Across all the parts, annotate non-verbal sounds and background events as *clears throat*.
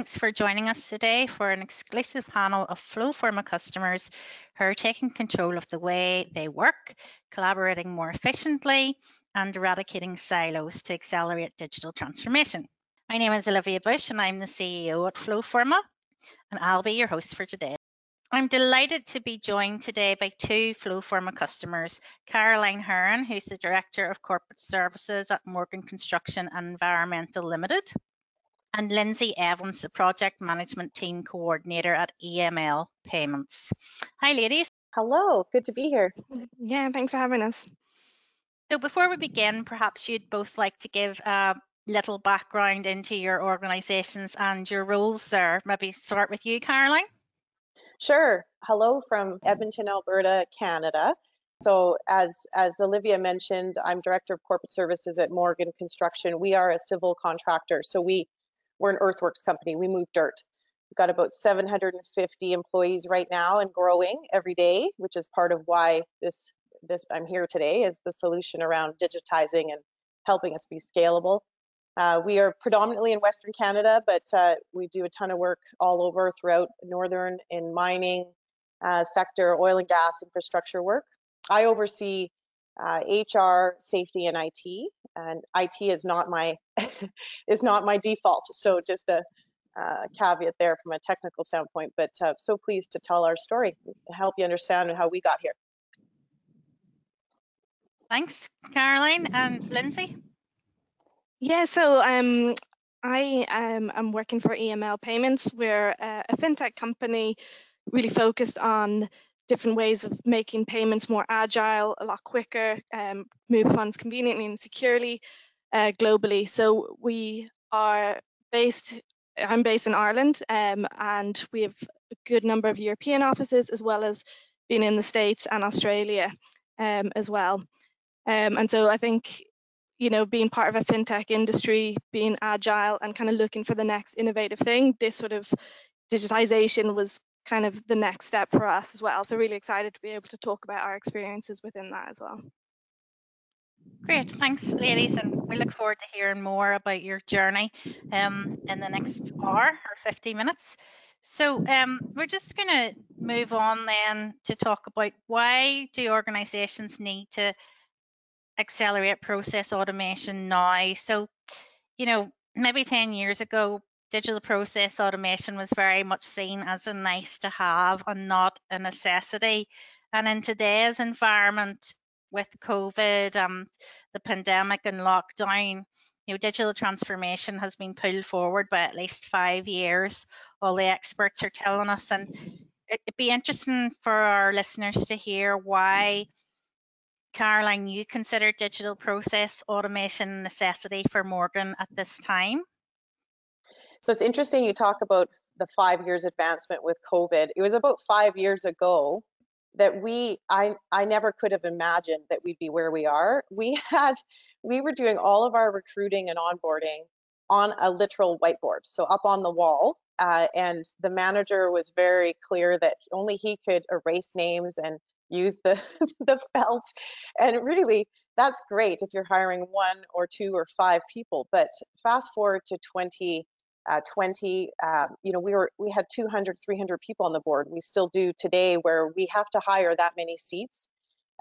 thanks for joining us today for an exclusive panel of Flowforma customers who are taking control of the way they work, collaborating more efficiently, and eradicating silos to accelerate digital transformation. My name is Olivia Bushe and I'm the CEO at Flowforma, and I'll be your host for today. I'm delighted to be joined today by two Flowforma customers, Caroline Hearn, who's the Director of Corporate Services at Morgan Construction and Environmental Limited, and Lindsay Evans, the Project Management Team Coordinator at EML Payments. Hi, ladies. Hello, good to be here. Yeah, thanks for having us. So before we begin, perhaps you'd both like to give a little background into your organisations and your roles there. Maybe start with you, Caroline. Sure. Hello from Edmonton, Alberta, Canada. So as as Olivia mentioned, I'm director of corporate services at Morgan Construction. We are a civil contractor, so we we're an earthworks company. We move dirt. We've got about 750 employees right now and growing every day, which is part of why this this I'm here today is the solution around digitizing and helping us be scalable. Uh, we are predominantly in Western Canada, but uh, we do a ton of work all over throughout Northern in mining uh, sector, oil and gas infrastructure work. I oversee HR, uh, safety, and IT, and IT is not my *laughs* is not my default. So just a uh, caveat there from a technical standpoint, but uh, so pleased to tell our story, help you understand how we got here. Thanks, Caroline and Lindsay. Yeah, so um, I um, am working for EML Payments. We're uh, a fintech company really focused on different ways of making payments more agile, a lot quicker, um, move funds conveniently and securely uh, globally. So we are based, I'm based in Ireland, um, and we have a good number of European offices as well as being in the States and Australia um, as well. Um, and so I think you know, being part of a fintech industry, being agile and kind of looking for the next innovative thing, this sort of digitization was kind of the next step for us as well. So really excited to be able to talk about our experiences within that as well. Great, thanks ladies and we look forward to hearing more about your journey um, in the next hour or 50 minutes. So um, we're just going to move on then to talk about why do organisations need to accelerate process automation now. So, you know, maybe 10 years ago, digital process automation was very much seen as a nice to have and not a necessity. And in today's environment with COVID, um, the pandemic and lockdown, you know, digital transformation has been pulled forward by at least five years. All the experts are telling us, and it'd be interesting for our listeners to hear why Caroline, you consider digital process automation a necessity for Morgan at this time? So it's interesting you talk about the five years advancement with COVID. It was about five years ago that we I I never could have imagined that we'd be where we are. We *laughs* had we were doing all of our recruiting and onboarding on a literal whiteboard, so up on the wall. Uh, and the manager was very clear that only he could erase names and use the *laughs* the felt and really that's great if you're hiring one or two or five people but fast forward to 20 uh, 20 uh, you know we were we had 200 300 people on the board we still do today where we have to hire that many seats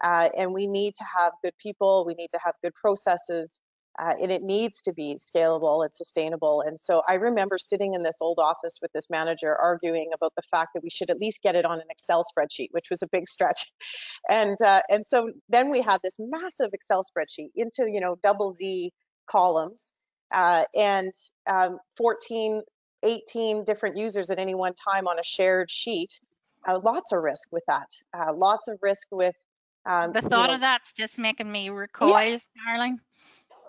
uh, and we need to have good people we need to have good processes uh, and it needs to be scalable and sustainable. And so I remember sitting in this old office with this manager arguing about the fact that we should at least get it on an Excel spreadsheet, which was a big stretch. *laughs* And uh, and so then we had this massive Excel spreadsheet into you know double Z columns uh, and um, 14, 18 different users at any one time on a shared sheet. Uh, lots of risk with that. Uh, lots of risk with um, the thought you know, of that's just making me recoil, yeah. darling.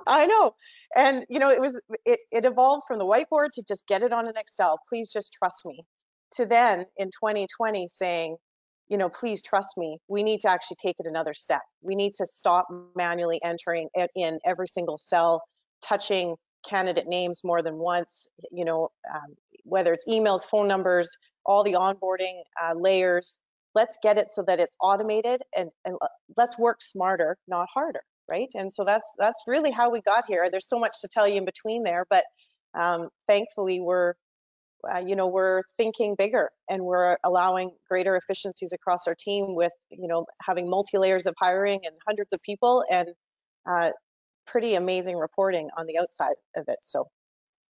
I know. And you know, it was it, it evolved from the whiteboard to just get it on an Excel. Please just trust me. To then in 2020 saying, you know, please trust me. We need to actually take it another step. We need to stop manually entering in every single cell, touching candidate names more than once. You know, um, whether it's emails, phone numbers, all the onboarding uh, layers. Let's get it so that it's automated and, and let's work smarter, not harder right? And so that's that's really how we got here. There's so much to tell you in between there, but um, thankfully we're uh, you know, we're thinking bigger and we're allowing greater efficiencies across our team with, you know, having multi layers of hiring and hundreds of people and uh, pretty amazing reporting on the outside of it. So,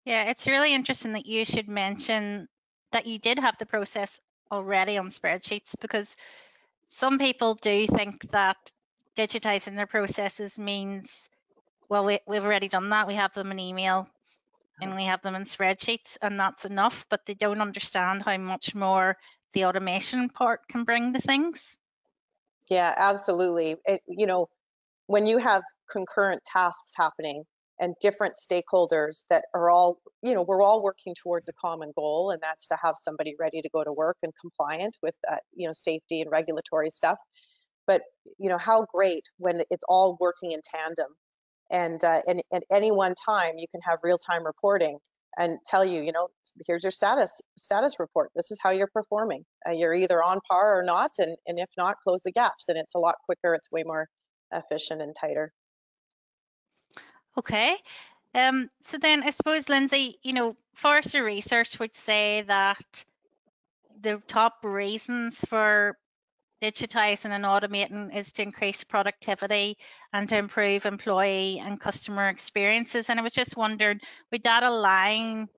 yeah, it's really interesting that you should mention that you did have the process already on spreadsheets because some people do think that digitizing their processes means, well, we, we've already done that. We have them in email and we have them in spreadsheets and that's enough, but they don't understand how much more the automation part can bring to things. Yeah, absolutely. It, you know, when you have concurrent tasks happening and different stakeholders that are all, you know, we're all working towards a common goal, and that's to have somebody ready to go to work and compliant with, you know, safety and regulatory stuff. But you know, how great when it's all working in tandem and, uh, and at any one time you can have real-time reporting and tell you, you know, here's your status status report. This is how you're performing. Uh, you're either on par or not, and, and if not, close the gaps. And it's a lot quicker. It's way more efficient and tighter. Okay. Um, so then I suppose, Lindsay, you know, Forrester research would say that the top reasons for digitizing and automating is to increase productivity and to improve employee and customer experiences. And I was just wondering, would that align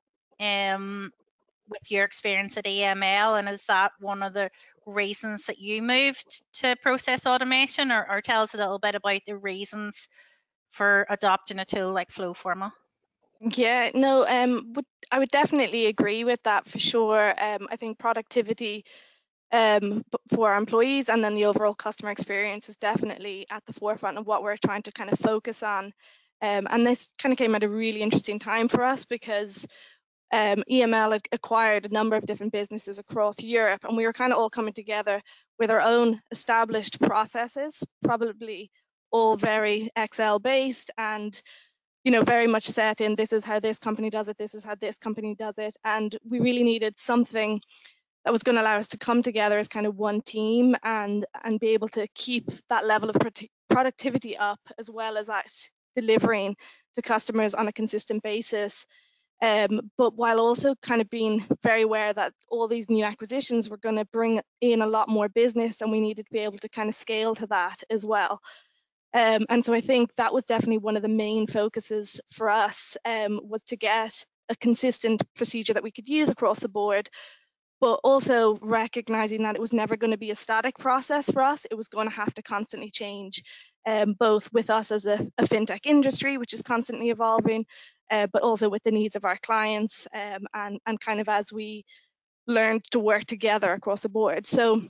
um, with your experience at EML? And is that one of the reasons that you moved to process automation? Or, or tell us a little bit about the reasons for adopting a tool like Flowforma? Yeah, no, um, would, I would definitely agree with that for sure. Um, I think productivity um, for our employees and then the overall customer experience is definitely at the forefront of what we're trying to kind of focus on. Um, and this kind of came at a really interesting time for us because um, EML acquired a number of different businesses across Europe, and we were kind of all coming together with our own established processes, probably all very Excel based and you know very much set in this is how this company does it, this is how this company does it, and we really needed something that was going to allow us to come together as kind of one team and and be able to keep that level of productivity up as well as that delivering to customers on a consistent basis um, but while also kind of being very aware that all these new acquisitions were going to bring in a lot more business and we needed to be able to kind of scale to that as well um, and so I think that was definitely one of the main focuses for us um, was to get a consistent procedure that we could use across the board but also recognizing that it was never going to be a static process for us. It was going to have to constantly change, um, both with us as a, a, fintech industry, which is constantly evolving, uh, but also with the needs of our clients um, and, and kind of as we learned to work together across the board. So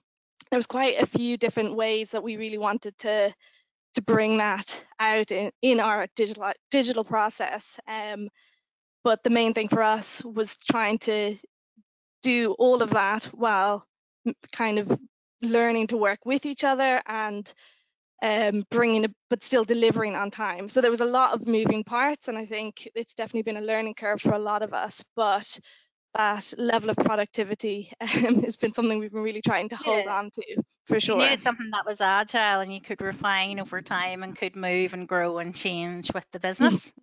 there was quite a few different ways that we really wanted to to bring that out in, in our digital digital process. Um, but the main thing for us was trying to do all of that while kind of learning to work with each other and um, bringing it, but still delivering on time. So there was a lot of moving parts, and I think it's definitely been a learning curve for a lot of us. But that level of productivity *laughs* um, has been something we've been really trying to hold yeah. on to for sure. You needed something that was agile and you could refine over time and could move and grow and change with the business. *laughs*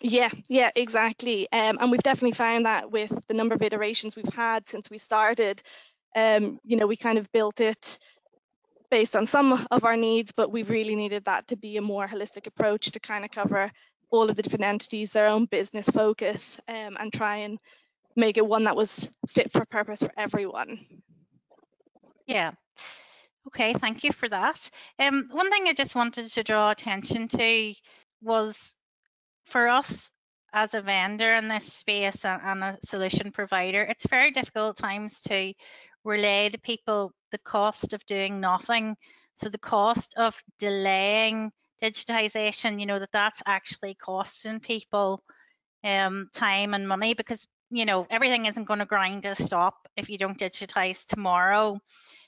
Yeah, yeah, exactly. Um, and we've definitely found that with the number of iterations we've had since we started. Um, you know, we kind of built it based on some of our needs, but we really needed that to be a more holistic approach to kind of cover all of the different entities, their own business focus, um, and try and make it one that was fit for purpose for everyone. Yeah. Okay, thank you for that. Um, one thing I just wanted to draw attention to was for us as a vendor in this space and a solution provider, it's very difficult times to relay to people the cost of doing nothing. So the cost of delaying digitization, you know, that that's actually costing people um, time and money because, you know, everything isn't going to grind to a stop if you don't digitize tomorrow.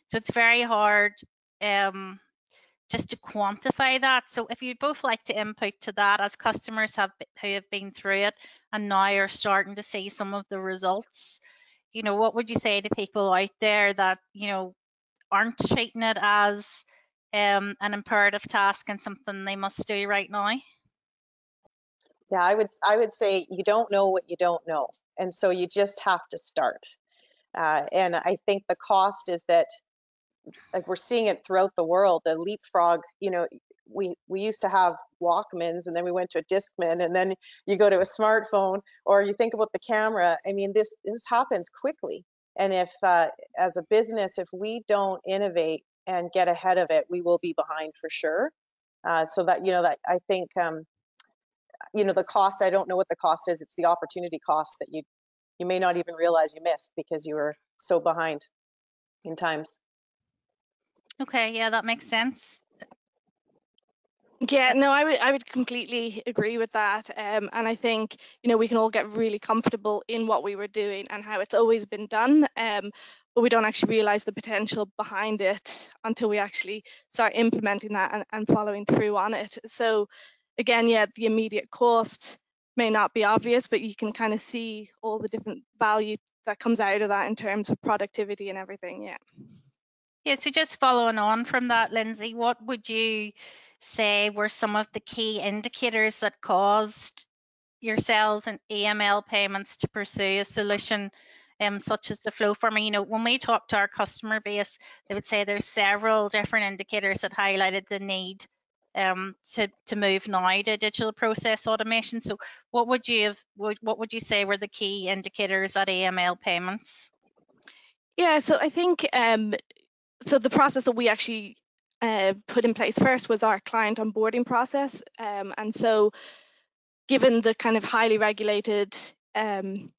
So it's very hard um, just to quantify that. So if you'd both like to input to that as customers have who have been through it and now are starting to see some of the results, you know, what would you say to people out there that, you know, aren't treating it as um, an imperative task and something they must do right now? Yeah, I would I would say you don't know what you don't know. And so you just have to start. Uh, and I think the cost is that like we're seeing it throughout the world, the leapfrog, you know, we we used to have Walkmans and then we went to a Discman and then you go to a smartphone or you think about the camera. I mean, this this happens quickly. And if uh, as a business, if we don't innovate and get ahead of it, we will be behind for sure. Uh, so that you know that I think um, you know the cost. I don't know what the cost is. It's the opportunity cost that you you may not even realize you missed because you were so behind in times. Okay, yeah, that makes sense. Yeah, no, I would I would completely agree with that. Um, and I think you know we can all get really comfortable in what we were doing and how it's always been done. Um, but we don't actually realize the potential behind it until we actually start implementing that and, and following through on it. So again, yeah, the immediate cost may not be obvious, but you can kind of see all the different value that comes out of that in terms of productivity and everything. Yeah. Yeah, so just following on from that, Lindsay, what would you say were some of the key indicators that caused yourselves and EML payments to pursue a solution um, such as the Flowforma. You know, when we talk to our customer base, they would say there's several different indicators that highlighted the need um, to to move now to digital process automation. So, what would you have? What would you say were the key indicators at EML payments? Yeah, so I think um, so. The process that we actually uh, put in place first was our client onboarding process, um, and so given the kind of highly regulated um,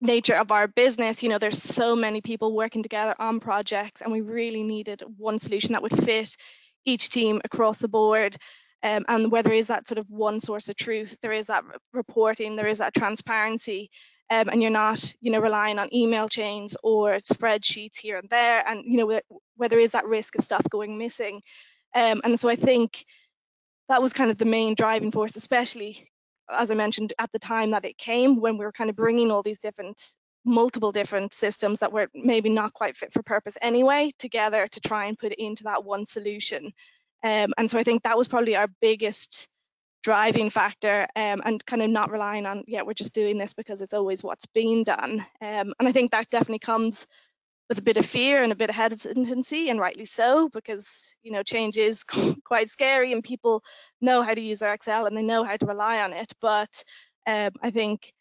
nature of our business, you know, there's so many people working together on projects, and we really needed one solution that would fit each team across the board. Um, and where there is that sort of one source of truth, there is that reporting, there is that transparency, um, and you're not, you know, relying on email chains or spreadsheets here and there, and you know, where, where there is that risk of stuff going missing. Um, and so I think that was kind of the main driving force, especially as I mentioned at the time that it came, when we were kind of bringing all these different multiple different systems that were maybe not quite fit for purpose anyway together to try and put it into that one solution. Um, and so I think that was probably our biggest driving factor um, and kind of not relying on, yeah, we're just doing this because it's always what's being done. Um, and I think that definitely comes with a bit of fear and a bit of hesitancy, and rightly so, because you know change is *laughs* quite scary, and people know how to use their Excel and they know how to rely on it. But um, I think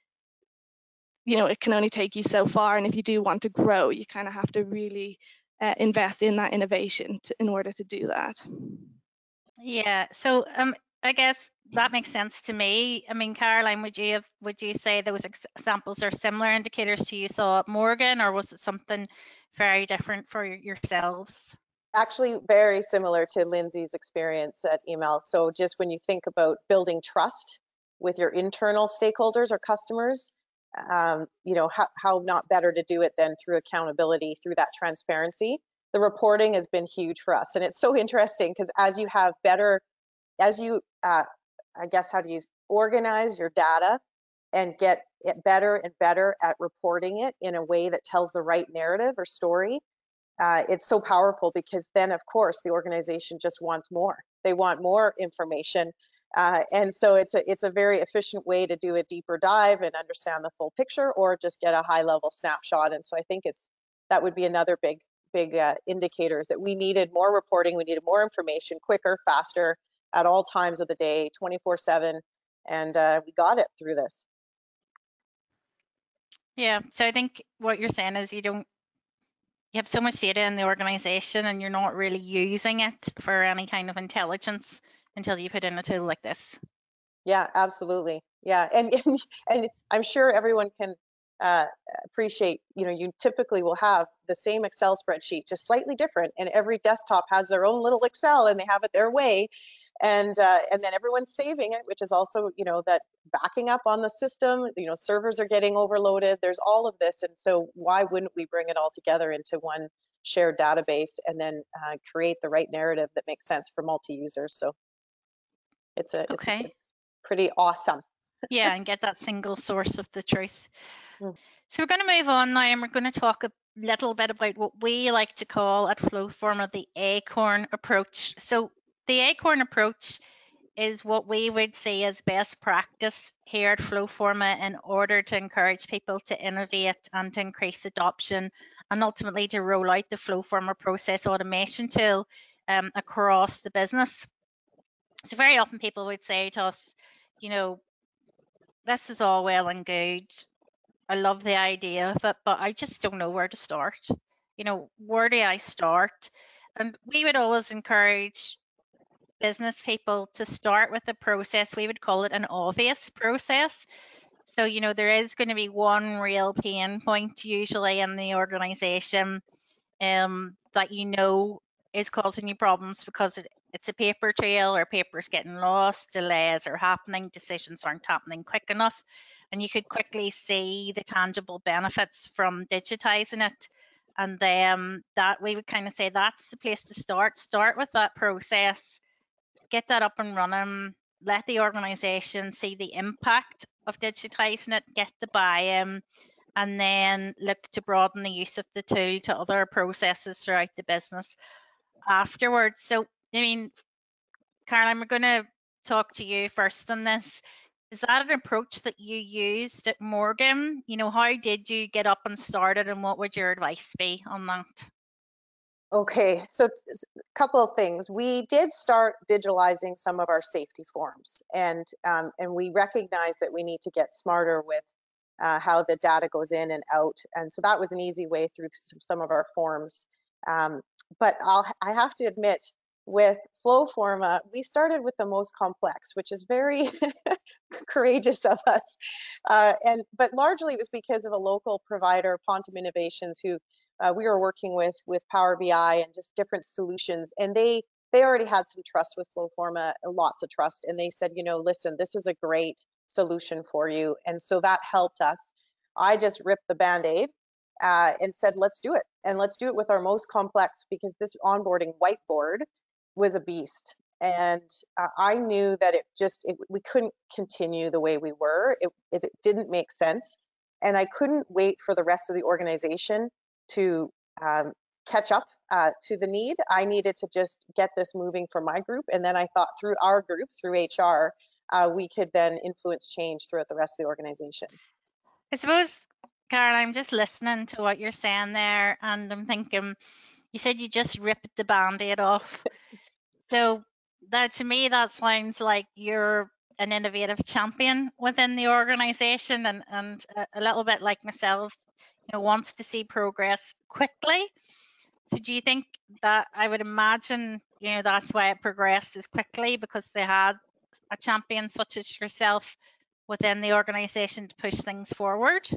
you know it can only take you so far and if you do want to grow you kind of have to really uh, invest in that innovation to, in order to do that yeah so um i guess that makes sense to me i mean caroline would you have would you say those examples are similar indicators to you saw at morgan or was it something very different for yourselves actually very similar to lindsay's experience at EML so just when you think about building trust with your internal stakeholders or customers um, you know, how, how not better to do it than through accountability, through that transparency. The reporting has been huge for us. And it's so interesting because as you have better, as you, uh, I guess, how do you organize your data and get it better and better at reporting it in a way that tells the right narrative or story, uh, it's so powerful because then, of course, the organization just wants more. They want more information uh, and so it's a it's a very efficient way to do a deeper dive and understand the full picture, or just get a high level snapshot. And so I think it's that would be another big big uh, indicators that we needed more reporting, we needed more information, quicker, faster, at all times of the day, 24/7, and uh, we got it through this. Yeah, so I think what you're saying is you don't you have so much data in the organization and you're not really using it for any kind of intelligence until you put in a tool like this. Yeah, absolutely. Yeah, and *laughs* and, and I'm sure everyone can uh, appreciate. You know, you typically will have the same Excel spreadsheet, just slightly different, and every desktop has their own little Excel, and they have it their way. And uh, and then everyone's saving it, which is also you know that backing up on the system. You know, servers are getting overloaded. There's all of this, and so why wouldn't we bring it all together into one shared database and then uh, create the right narrative that makes sense for multi-users? So it's a okay. it's, it's pretty awesome. yeah, and get that single source of the truth. Mm. So we're going to move on now, and we're going to talk a little bit about what we like to call at Flowforma the acorn approach. So the acorn approach is what we would see as best practice here at Flowforma in order to encourage people to innovate and to increase adoption and ultimately to roll out the Flowforma process automation tool um, across the business. So very often people would say to us, you know, this is all well and good. I love the idea of it, but I just don't know where to start. You know, where do I start? And we would always encourage business people to start with a process. We would call it an obvious process. So, you know, there is going to be one real pain point usually in the organization um, that you know is causing you problems because it, it's a paper trail or paper's getting lost, delays are happening, decisions aren't happening quick enough. And you could quickly see the tangible benefits from digitizing it. And then that we would kind of say that's the place to start. Start with that process, get that up and running, let the organization see the impact of digitizing it, get the buy-in, and then look to broaden the use of the tool to other processes throughout the business afterwards. So, I mean, Caroline, we're going to talk to you first on this. Is that an approach that you used at Morgan? You know, how did you get up and started, and what would your advice be on that? Okay, so a couple of things. We did start digitalizing some of our safety forms, and um, and we recognize that we need to get smarter with uh, how the data goes in and out, and so that was an easy way through some of our forms. Um, but I'll, I have to admit, with Flowforma, we started with the most complex, which is very *laughs* courageous of us. Uh, and but largely it was because of a local provider, Pontum Innovations, who uh, we were working with with Power BI and just different solutions, and they they already had some trust with Flowforma, lots of trust, and they said, you know, listen, this is a great solution for you, and so that helped us. I just ripped the band-aid uh, and said, let's do it. And let's do it with our most complex because this onboarding whiteboard was a beast. And uh, I knew that it just, it, we couldn't continue the way we were. It, it didn't make sense. And I couldn't wait for the rest of the organization to um, catch up uh, to the need. I needed to just get this moving for my group. And then I thought through our group, through HR, uh, we could then influence change throughout the rest of the organization. I suppose Carol, I'm just listening to what you're saying there, and I'm thinking, you said you just ripped the band-aid off. *laughs* so that to me, that sounds like you're an innovative champion within the organization, and and a, little bit like myself, you know, wants to see progress quickly. So do you think that I would imagine, you know, that's why it progressed as quickly because they had a champion such as yourself within the organization to push things forward?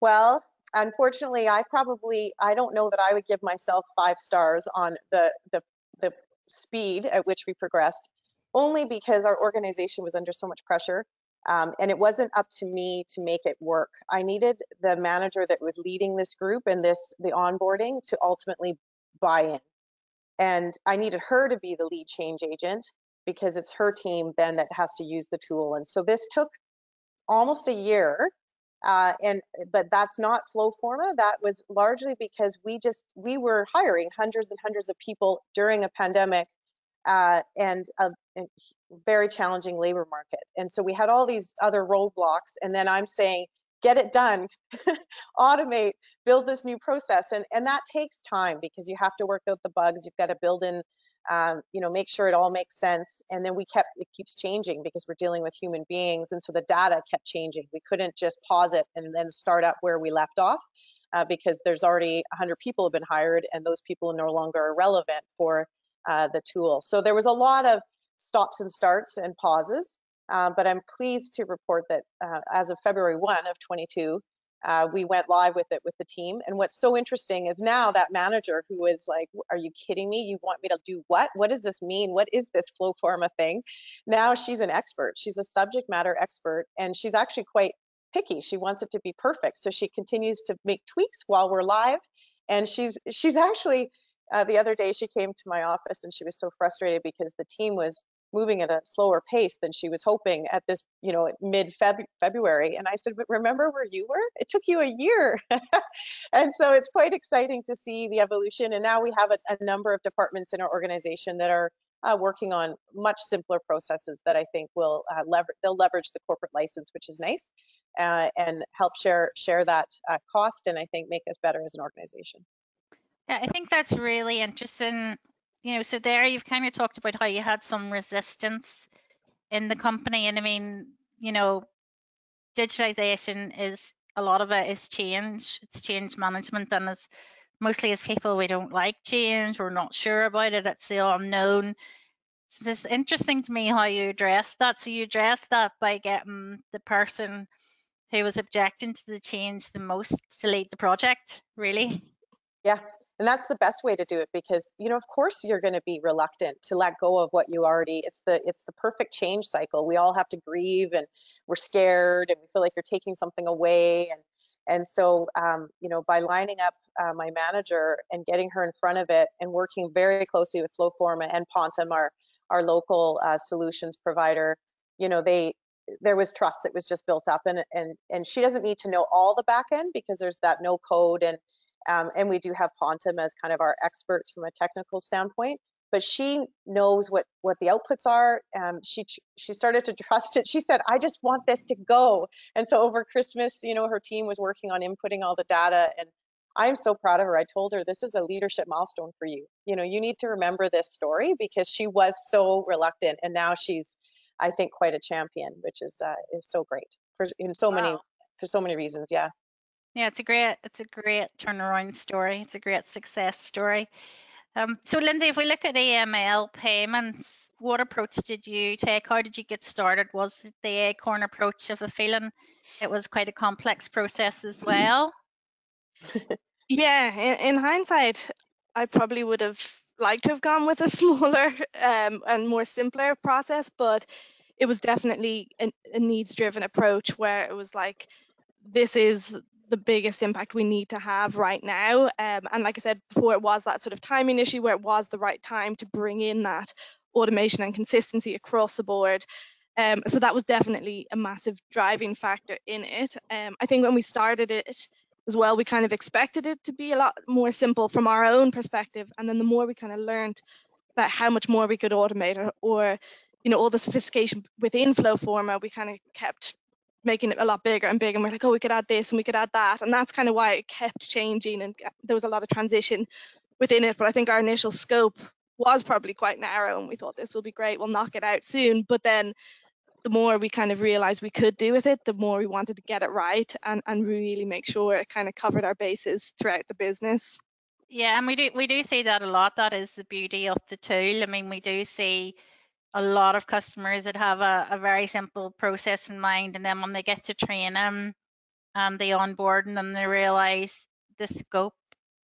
Well, unfortunately, I probably I don't know that I would give myself five stars on the the the speed at which we progressed, only because our organization was under so much pressure. Um, and it wasn't up to me to make it work. I needed the manager that was leading this group and this the onboarding to ultimately buy in. And I needed her to be the lead change agent because it's her team then that has to use the tool. And so this took almost a year uh, and but that's not Flowforma. That was largely because we just we were hiring hundreds and hundreds of people during a pandemic uh, and a, a, very challenging labor market. And so we had all these other roadblocks. And then I'm saying, get it done, *laughs* automate, build this new process. And, and that takes time because you have to work out the bugs. You've got to build in um, you know, make sure it all makes sense. And then we kept, it keeps changing because we're dealing with human beings. And so the data kept changing. We couldn't just pause it and then start up where we left off uh, because there's already 100 people have been hired and those people no longer are relevant for uh, the tool. So there was a lot of stops and starts and pauses. Uh, but I'm pleased to report that uh, as of February 1 of 22, uh, we went live with it with the team. And what's so interesting is now that manager who is like, Are you kidding me? You want me to do what? What does this mean? What is this flow Flowforma thing? Now she's an expert. She's a subject matter expert, and she's actually quite picky. She wants it to be perfect. So she continues to make tweaks while we're live. And she's she's actually uh, the other day she came to my office and she was so frustrated because the team was moving at a slower pace than she was hoping at this, you know, mid February. And I said, but remember where you were? It took you a year. *laughs* and so it's quite exciting to see the evolution. And now we have a, a number of departments in our organization that are uh, working on much simpler processes that I think will uh, leverage. They'll leverage the corporate license, which is nice, uh, and help share share that uh, cost, and I think make us better as an organization. Yeah, I think that's really interesting. You know, so there you've kind of talked about how you had some resistance in the company, and I mean, you know, digitization is a lot of it is change. It's change management, and as mostly as people we don't like change, we're not sure about it. It's the unknown. So it's interesting to me how you address that. So you address that by getting the person who was objecting to the change the most to lead the project, really. Yeah, and that's the best way to do it because you know of course you're going to be reluctant to let go of what you already it's the it's the perfect change cycle. We all have to grieve and we're scared and we feel like you're taking something away. And and so um, you know by lining up uh, my manager and getting her in front of it and working very closely with flowforma and pontum our our local uh, solutions provider you know they there was trust that was just built up and and and she doesn't need to know all the back end because there's that no code and um, and we do have Pontum as kind of our experts from a technical standpoint. But she knows what what the outputs are. Um, she she started to *laughs* trust it. She said, "I just want this to go." And so over Christmas, you know, her team was working on inputting all the data, and I'm so proud of her. I told her this is a leadership milestone for you. You know, you need to remember this story because she was so reluctant, and now she's, I think, quite a champion, which is uh, is so great for in so wow. many for so many reasons. Yeah. Yeah, it's a great it's a great turnaround story. It's a great success story. Um, so Lindsay, if we look at EML payments, what approach did you take? How did you get started? Was it the acorn approach of a feeling it was quite a complex process as well? *laughs* yeah, in, in, hindsight, I probably would have liked to have gone with a *laughs* smaller um, and more simpler process, but it was definitely a, a needs driven approach where it was like this is the biggest impact we need to have right now. Um, and like I said before, it was that sort of timing issue where it was the right time to bring in that automation and consistency across the board. Um, so that was definitely a massive driving factor in it. Um, I think when we started it as well, we kind of expected it to be a lot more simple from our own perspective. And then the more we kind of learned about how much more we could automate or, or you know, all the sophistication within Flowforma, we kind of kept making it a lot bigger and bigger. And we're like, oh, we could add this and we could add that. And that's kind of why it kept changing and there was a lot of transition within it. But I think our initial scope was probably quite narrow and we thought this will be great, we'll knock it out soon. But then the more we kind of realized we could do with it, the more we wanted to get it right and, and really make sure it kind of covered our bases throughout the business. Yeah, and we do we do see that a lot. That is the beauty of the tool. I mean, we do see a lot of customers that have a, a very simple process in mind and then when they get to train them and they onboard and then they realize the scope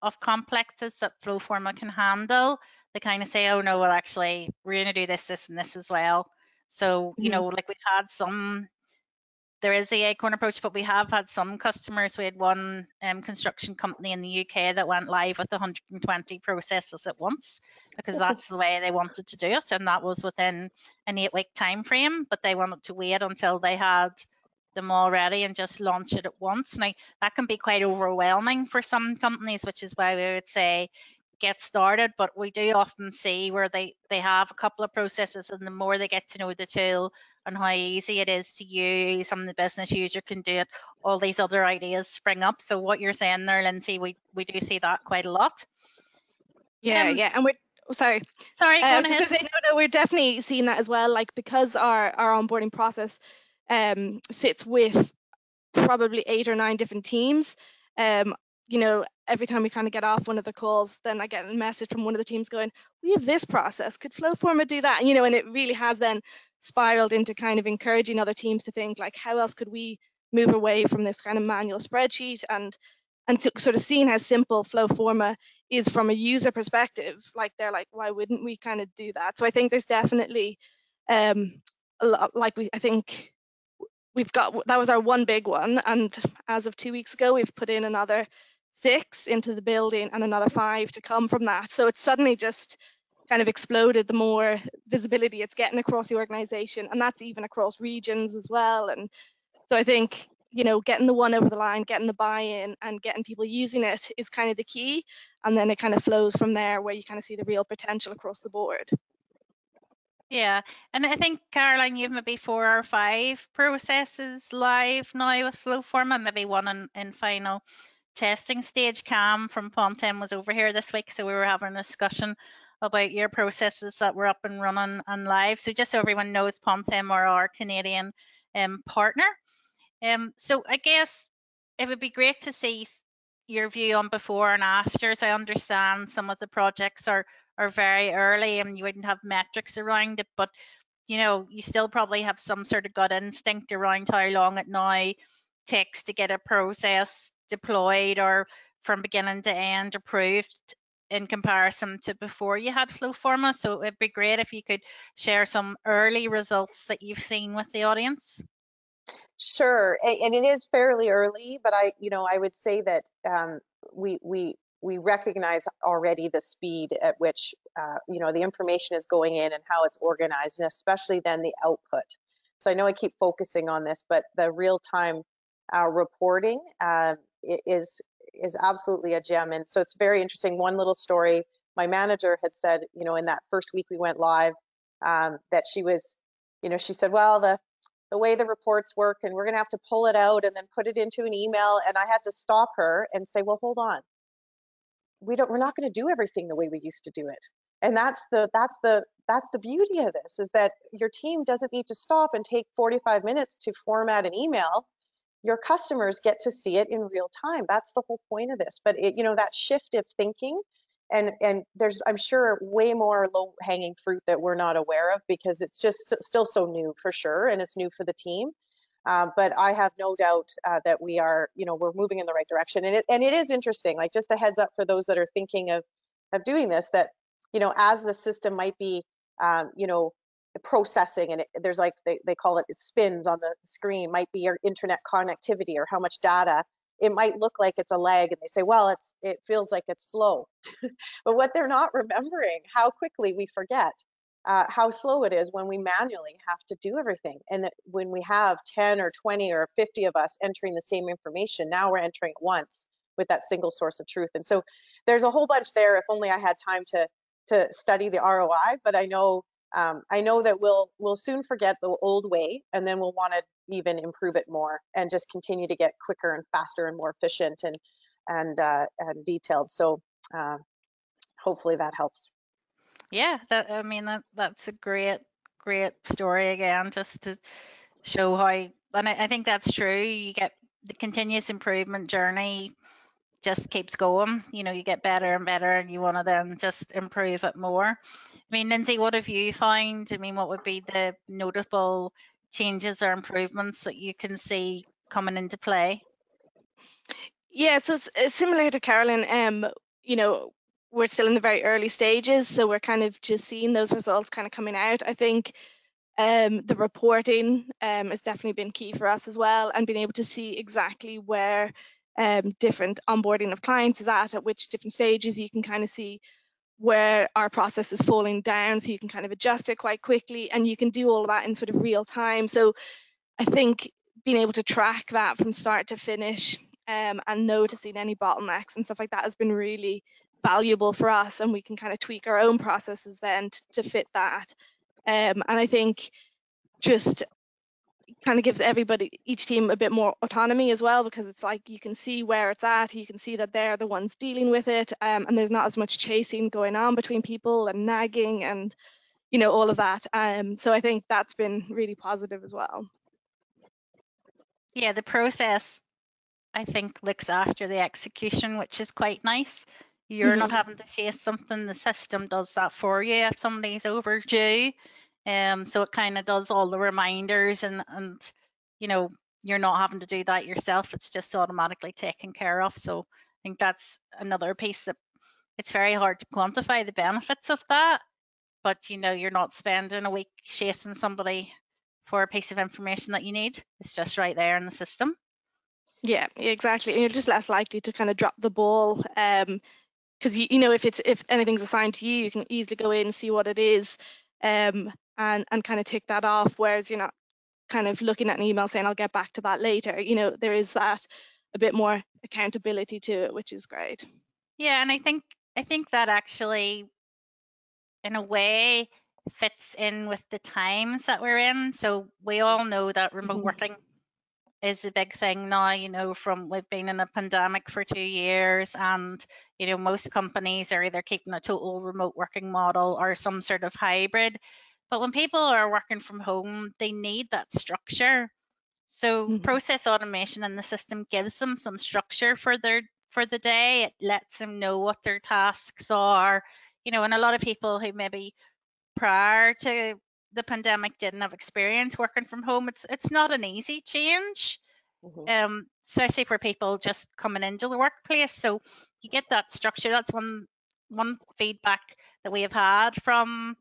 of complexes that Flowforma can handle, they kind of say, oh no, well actually we're going to do this, this and this as well. So, you mm-hmm. know, like we've had some there is the acorn approach, but we have had some customers. We had one um, construction company in the UK that went live with 120 processes at once because that's the way they wanted to do it, and that was within an eight-week time frame. But they wanted to wait until they had them all ready and just launch it at once. Now that can be quite overwhelming for some companies, which is why we would say get started. But we do often see where they they have a couple of processes, and the more they get to know the tool, and how easy it is to use and the business user can do it, all these other ideas spring up. So what you're saying there, Lindsay, we, we do see that quite a lot. Yeah, um, yeah. And we're oh, sorry. Sorry, uh, go ahead. Say, no, no, we're definitely seeing that as well. Like because our, our onboarding process um, sits with probably eight or nine different teams. Um, you know, every time we kind of get off one of the calls, then I get a message from one of the teams going, "We have this process. Could Flowforma do that?" You know, and it really has then spiraled into kind of encouraging other teams to think like, how else could we move away from this kind of manual spreadsheet and and to sort of seeing how simple Flowforma is from a user perspective, like they're like, why wouldn't we kind of do that? So I think there's definitely um, a lot, like we, I think we've got that was our one big one, and as of two weeks ago, we've put in another six into the building and another five to come from that. So it's suddenly just kind of exploded the more visibility it's getting across the organization. And that's even across regions as well. And so I think, you know, getting the one over the line, getting the buy-in and getting people using it is kind of the key. And then it kind of flows from there where you kind of see the real potential across the board. Yeah, and I think Caroline, you've maybe four or five processes live now with Flowforma, and maybe one in, in final testing stage. Cam from Pontem was over here this week, so we were having a discussion about your processes that were up and running and live. So just so everyone knows, Pontem are our Canadian um, partner. Um, so I guess it would be great to see your view on before and afters. I understand some of the projects are are very early and you wouldn't have metrics around it, but you know, you still probably have some sort of gut instinct around how long it now takes to get a process deployed or from beginning to end approved in comparison to before you had Flowforma. So it'd be great if you could share some early results that you've seen with the audience. Sure, and it is fairly early, but I, you know, I would say that um, we we we recognize already the speed at which uh, you know the information is going in and how it's organized, and especially then the output. So I know I keep focusing on this, but the real-time uh, reporting uh, is is absolutely a gem, and so it's very interesting. One little story: my manager had said, you know, in that first week we went live, um, that she was, you know, she said, well, the the way the reports work and we're going to have to pull it out and then put it into an email and i had to stop her and say well hold on. We don't we're not going to do everything the way we used to do it. And that's the that's the that's the beauty of this is that your team doesn't need to stop and take 45 minutes to format an email your customers get to see it in real time. That's the whole point of this but it you know that shift of thinking and and there's i'm sure way more low hanging fruit that we're not aware of because it's just still so new for sure and it's new for the team uh, but i have no doubt uh, that we are you know we're moving in the right direction and it and it is interesting like just a heads up for those that are thinking of of doing this that you know as the system might be um, you know processing and it, there's like they, they call it it spins on the screen might be your internet connectivity or how much data it might look like it's a lag and they say, well, it's it feels like it's slow. *laughs* but what they're not remembering, how quickly we forget uh, how slow it is when we manually have to do everything. And when we have 10 or 20 or 50 of us entering the same information, now we're entering it once with that single source of truth. And so there's a whole bunch there. If only I had time to to study the ROI, but I know um, I know that we'll we'll soon forget the old way, and then we'll want to even improve it more and just continue to get quicker and faster and more efficient and and, uh, and detailed. So uh, hopefully that helps. Yeah, that I mean that that's a great great story again, just to show how. And I, I think that's true. You get the continuous improvement journey just keeps going. You know, you get better and better, and you want to then just improve it more. I mean, Lindsay, what have you found? I mean, what would be the notable changes or improvements that you can see coming into play? Yeah, so it's, similar to Carolyn. Um, you know, we're still in the very early stages, so we're kind of just seeing those results kind of coming out. I think um, the reporting um, has definitely been key for us as well, and being able to see exactly where um, different onboarding of clients is at, at which different stages you can kind of see where our process is falling down so you can kind of adjust it quite quickly and you can do all of that in sort of real time. So i think being able to track that from start to finish um, and noticing any bottlenecks and stuff like that has been really valuable for us and we can kind of tweak our own processes then to, to fit that. Um, and i think just kind of gives everybody each team a bit more autonomy as well because it's like you can see where it's at you can see that they're the ones dealing with it um, and there's not as much chasing going on between people and nagging and you know all of that. Um, so i think that's been really positive as well. Yeah the process i think looks after the execution which is quite nice. You're mm-hmm. not having to chase something the system does that for you if somebody's overdue um, so it kind of does all the reminders and and you know you're not having to do that yourself. It's just automatically taken care of. So I think that's another piece that it's very hard to quantify the benefits of that. But you know you're not spending a week chasing somebody for a piece of information that you need. It's just right there in the system. Yeah, exactly. And you're just less likely to kind of drop the ball. Um, because you, you know if it's if anything's assigned to you, you can easily go in and see what it is. Um, and and kind of tick that off whereas you're not kind of looking at an email saying I'll get back to that later you know there is that a bit more accountability to it which is great yeah and I think I think that actually in a way fits in with the times that we're in. So we all know that remote Mhm. working is a big thing now, you know, from we've been in a pandemic for two years and, you know, most companies are either keeping a total remote working model or some sort of hybrid. But when people are working from home, they need that structure. So Mhm. process automation in the system gives them some structure for their for the day. It lets them know what their tasks are, you know, and a lot of people who maybe prior to the pandemic didn't have experience working from home, it's it's not an easy change. Mhm. Um, especially for people just coming into the workplace. So you get that structure. That's one one feedback that we have had from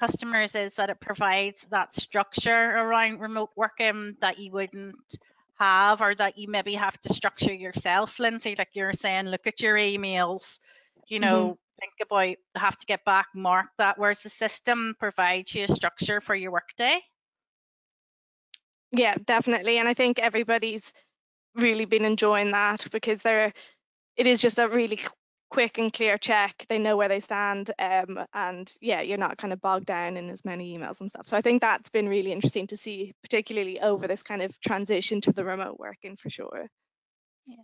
customers is that it provides that structure around remote working that you wouldn't have or that you maybe have to structure yourself, Lindsay. Like you're saying, look at your emails, you know, mm-hmm. think about have to get back, mark that, whereas the system provides you a structure for your workday. Yeah, definitely. And I think everybody's really been enjoying that because there are it is just a really quick and clear check. They know where they stand. Um, and yeah, you're not kind of bogged down in as many emails and stuff. So I think that's been really interesting to see, particularly over this kind of transition to the remote working for sure. Yeah.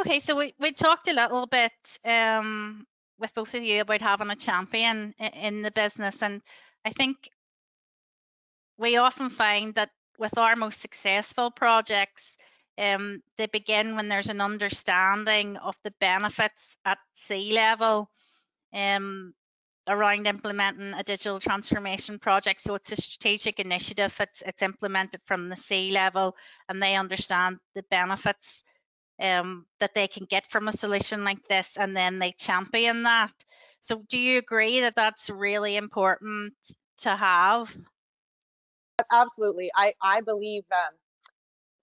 Okay, so we, we talked a little bit um, with both of you about having a champion in the business, and I think we often find that with our most successful projects, um, they begin when there's an understanding of the benefits at C level um, around implementing a digital transformation project. So it's a strategic initiative. It's it's implemented from the C level, and they understand the benefits um, that they can get from a solution like this, and then they champion that. So do you agree that that's really important to have? absolutely i i believe um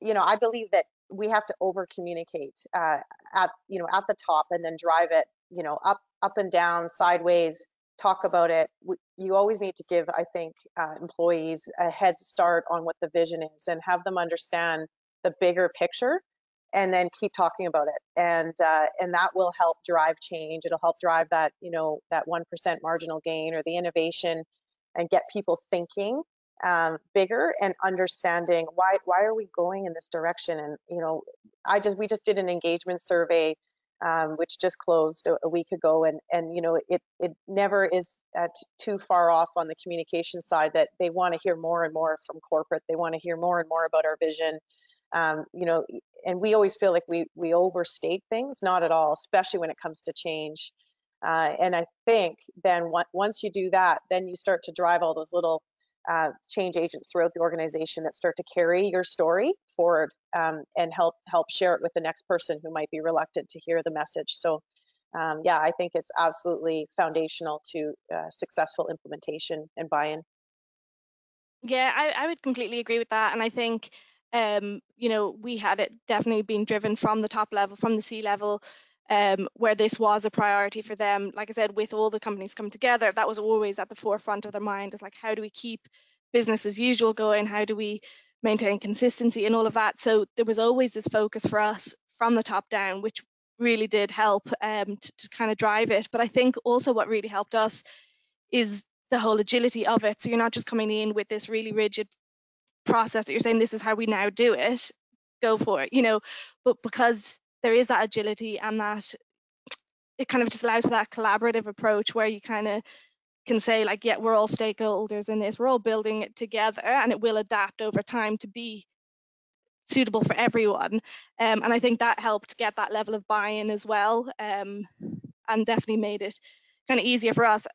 you know i believe that we have to over communicate uh at you know at the top and then drive it you know up up and down sideways talk about it. You always need to give i think uh, employees a head start on what the vision is and have them understand the bigger picture and then keep talking about it. And uh, and that will help drive change. It'll help drive that you know that 1% marginal gain or the innovation and get people thinking um, bigger and understanding why why are we going in this direction? And you know i just we just did an engagement survey um, which just closed a, a, week ago and and you know it it never is at too far off on the communication side that they want to hear more and more from corporate. They want to hear more and more about our vision. Um, you know and we always feel like we we overstate things not at all especially when it comes to change. Uh, and i think then once you do that then you start to drive all those little uh, change agents throughout the organization that start to carry your story forward um, and help help share it with the next person who might be reluctant to hear the message. So, um, yeah, I think it's absolutely foundational to uh, successful implementation and buy-in. Yeah, I, I would completely agree with that, and I think um, you know we had it definitely being driven from the top level, from the C level. Um, where this was a priority for them. Like I said, with all the companies coming together, that was always at the forefront of their mind. Is like, how do we keep business as usual going? How do we maintain consistency and all of that? So there was always this focus for us from the top down, which really did help um, to, to kind of drive it. But I think also what really helped us is the whole agility of it. So you're not just coming in with this really rigid process that you're saying this is how we now do it, go for it, you know. But because there is that agility and that it kind of just allows for that collaborative approach where you kind of can say like yeah we're all stakeholders in this. We're all building it together and it will adapt over time to be suitable for everyone. Um, and i think that helped get that level of buy-in as well um, and definitely made it kind of easier for us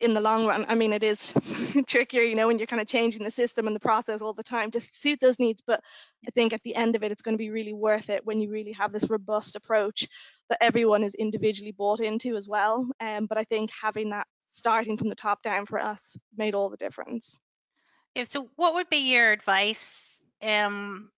in the long run. I mean, it is *laughs* trickier, you know, when you're kind of changing the system and the process all the time to suit those needs. But I think at the end of it, it's going to be really worth it when you really have this robust approach that everyone is individually bought into as well. Um, but I think having that starting from the top down for us made all the difference. Yeah, so what would be your advice um,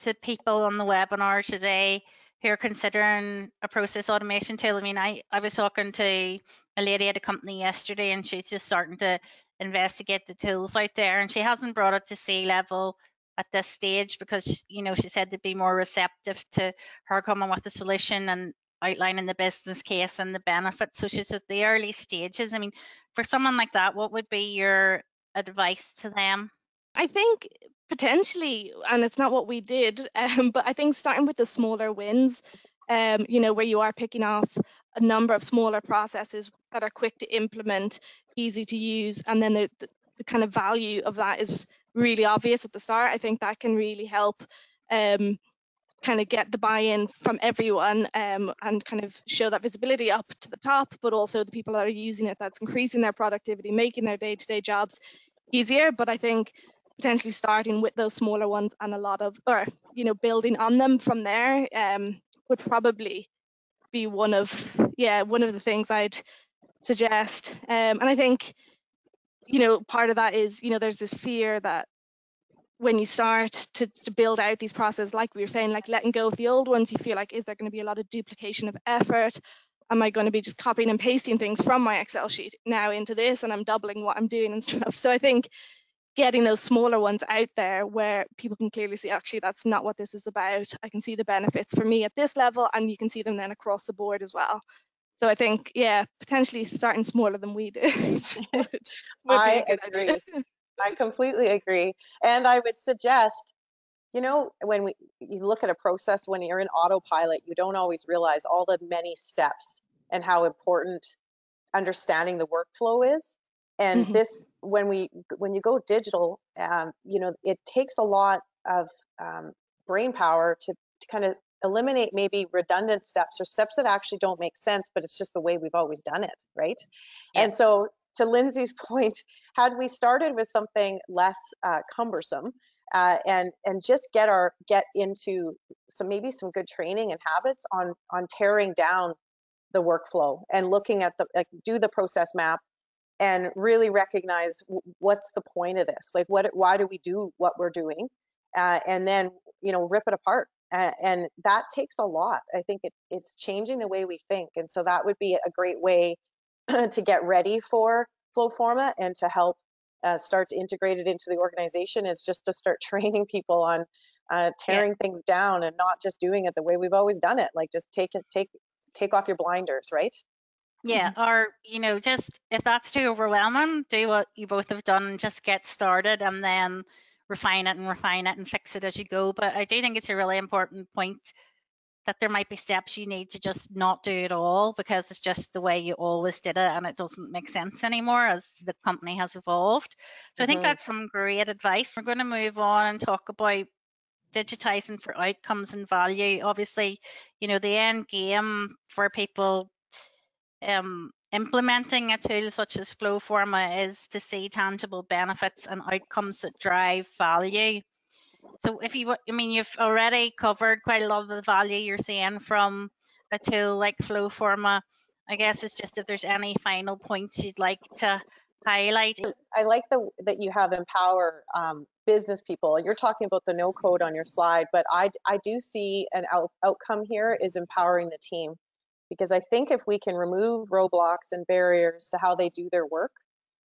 to people on the webinar today who are considering a process automation tool? I mean, I, I was talking to a lady at a company yesterday and she's just starting to investigate the tools out there and she hasn't brought it to C level at this stage because, you know, she said they'd be more receptive to her coming with a solution and outlining the business case and the benefits. So she's at the early stages. I mean, for someone like that, what would be your advice to them? I think potentially, and it's not what we did, *laughs* um, but I think starting with the smaller wins, um, you know, where you are picking off a number of smaller processes that are quick to implement, easy to use, and then the, the, the kind of value of that is really obvious at the start. I think that can really help um, kind of get the buy-in from everyone um, and kind of show that visibility up to the top, but also the people that are using it, that's increasing their productivity, making their day-to-day -day jobs easier. But I think potentially starting with those smaller ones and a lot of, or you know, building on them from there um, would probably be one of, yeah, one of the things I'd suggest. Um, and I think, you know, part of that is, you know, there's this fear that when you start to, to build out these processes, like we were saying, like letting go of the old ones, you feel like, is there going to be a lot of duplication of effort? Am I going to be just copying and pasting things from my Excel sheet now into this and I'm doubling what I'm doing and *laughs* stuff? So I think getting those smaller ones out there where people can clearly see actually that's not what this is about. I can see the benefits for me at this level and you can see them then across the board as well. So I think, yeah, potentially starting smaller than we did. *laughs* I agree. I completely agree. And I would suggest, you know, when we you look at a process when you're in autopilot, you don't always realize all the many steps and how important understanding the workflow is. And mm-hmm. this, when we when you go digital, um, you know, it takes a lot of um, brain power to, to kind of eliminate maybe redundant steps or steps that actually don't make sense, but it's just the way we've always done it, right? Yeah. And so to Lindsay's *laughs* point, had we started with something less uh, cumbersome uh, and and just get our get into some maybe some good training and habits on on tearing down the workflow and looking at the like do the process map and really recognize what's the point of this like what why do we do what we're doing uh, and then you know rip it apart and that takes a lot i think it, it's changing the way we think and so that would be a great way *clears throat* to get ready for Flowforma and to help uh, start to integrate it into the organization is just to start *laughs* training people on uh, tearing yeah. things down and not just doing it the way we've always done it. Like just take it, take take off your blinders, right? Yeah, mm-hmm. or you know, just if that's too overwhelming, do what you both have done and just get started and then refine it and refine it and fix it as you go. But I do think it's a really important point that there might be steps you need to just not do it all because it's just the way you always did it and it doesn't make sense anymore as the company has evolved. So mm-hmm. I think mm-hmm. that's some great advice. We're going to move on and talk about digitizing for outcomes and value. Obviously, you know, the end game for people um, implementing a tool such as Flowforma is to see tangible benefits and outcomes that drive value. So if you, I mean, you've already covered quite a lot of the value you're seeing from a tool like Flowforma. I guess it's just if there's any final points you'd like to highlight. I like the that you have empower um, business people. You're talking about the no code on your slide, but I I do see an out, outcome here is empowering the team because I think if we can remove roadblocks and barriers to how they do their work,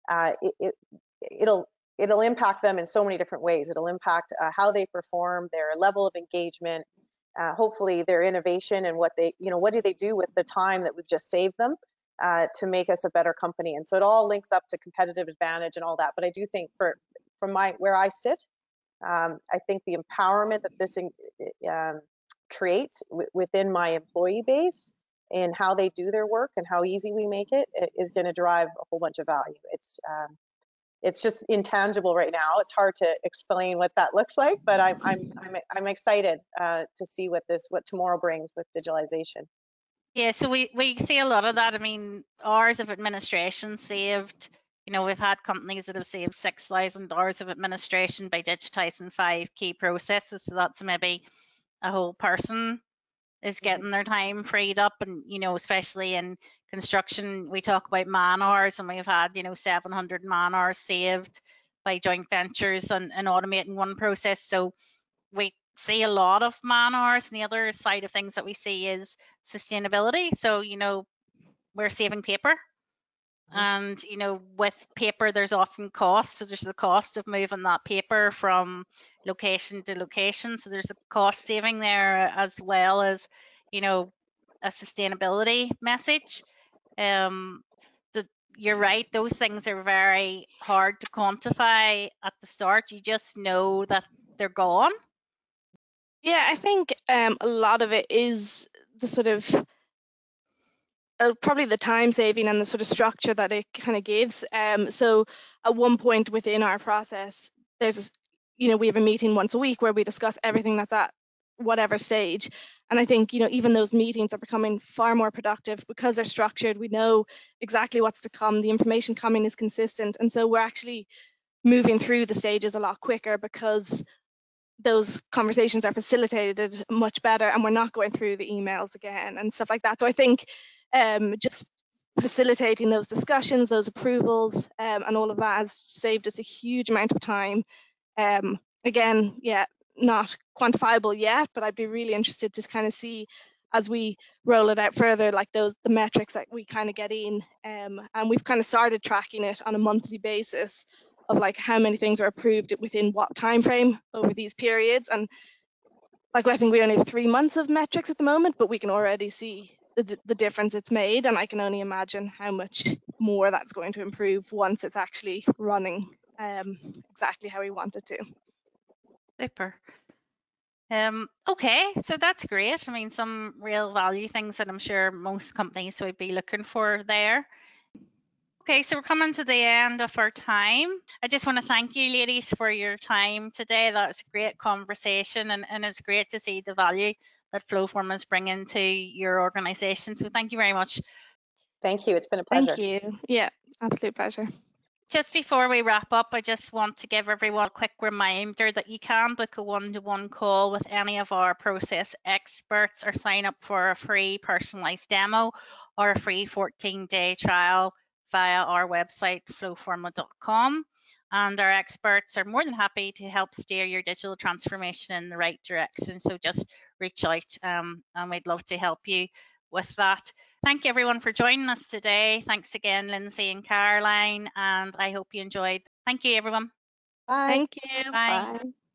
uh, it, it it'll it'll impact them in so many different ways. It'll impact uh, how they perform, their level of engagement, uh, hopefully their innovation and what they, you know, what do they do with the time that we've just saved them uh, to make us a better company. And so it all links up to competitive advantage and all that. But I do think for from my where I sit, um, I think the empowerment that this um, creates within my employee base and how they do their work and how easy we make it is going to drive a whole bunch of value. It's um, it's just intangible right now. It's hard to explain what that looks like, but I'm I'm I'm, I'm excited uh, to see what this what tomorrow brings with digitalization. Yeah, so we we see a lot of that. I mean, hours of administration saved. You know, we've had companies that have saved six thousand hours of administration by digitizing five key processes. So that's maybe a whole person is mm-hmm. getting their time freed up and you know especially in construction we talk about man hours and we've had you know 700 man hours saved by joint ventures and, and automating one process so we see a lot of man hours and the other side of things that we see is sustainability so you know we're saving paper. And you know with paper there's often cost so there's the cost of moving that paper from location to location. So there's a cost saving there as well as, you know, a sustainability message. Um, the you're right, those things are very hard to quantify at the start. You just know that they're gone. Yeah, I think um, a lot of it is the sort of uh, probably the time saving and the sort of structure that it kind of gives. Um, so at one point within our process, there's you know we have a meeting once a week where we discuss everything that's at whatever stage. And I think you know even those meetings are becoming far more productive because they're structured. We know exactly what's to come. The information coming is consistent, and so we're actually moving through the stages a lot quicker because those conversations are facilitated much better and we're not going through the emails again and stuff like that. So I think um, just facilitating those discussions, those approvals, um, and all of that has saved us a huge amount of time. Um, again, yeah, not quantifiable yet, but I'd be really interested to kind of see as we roll it out further, like those the metrics that we kind of get in, um, and we've kind of started tracking it on a monthly basis of like how many things are approved within what time frame over these periods, and like I think we only have three months of metrics at the moment, but we can already see the, the difference it's made and i can only imagine how much more that's going to improve once it's actually running um, exactly how we want it to super um, okay so that's great i mean some real value things that i'm sure most companies would be looking for there Okay, so we're coming to the end of our time. I just want to thank you, ladies, for your time today. That's a great conversation, and, and it's great to see the value that Flowforma is bringing to your organization. So thank you very much. Thank you. It's been a pleasure. Thank you. Yeah, absolute pleasure. Just before we wrap up, I just want to give everyone a quick reminder that you can book a one-to-one call with any of our process experts or sign up for a free personalized demo or a free 14-day trial via our website, flowforma.com and our experts are more than happy to help steer your digital transformation in the right direction. So just reach out um, and we'd love to help you with that. Thank you everyone for joining us today. Thanks again, Lindsay and Caroline, and I hope you enjoyed. Thank you, everyone. Bye. Thank you. Bye. Bye.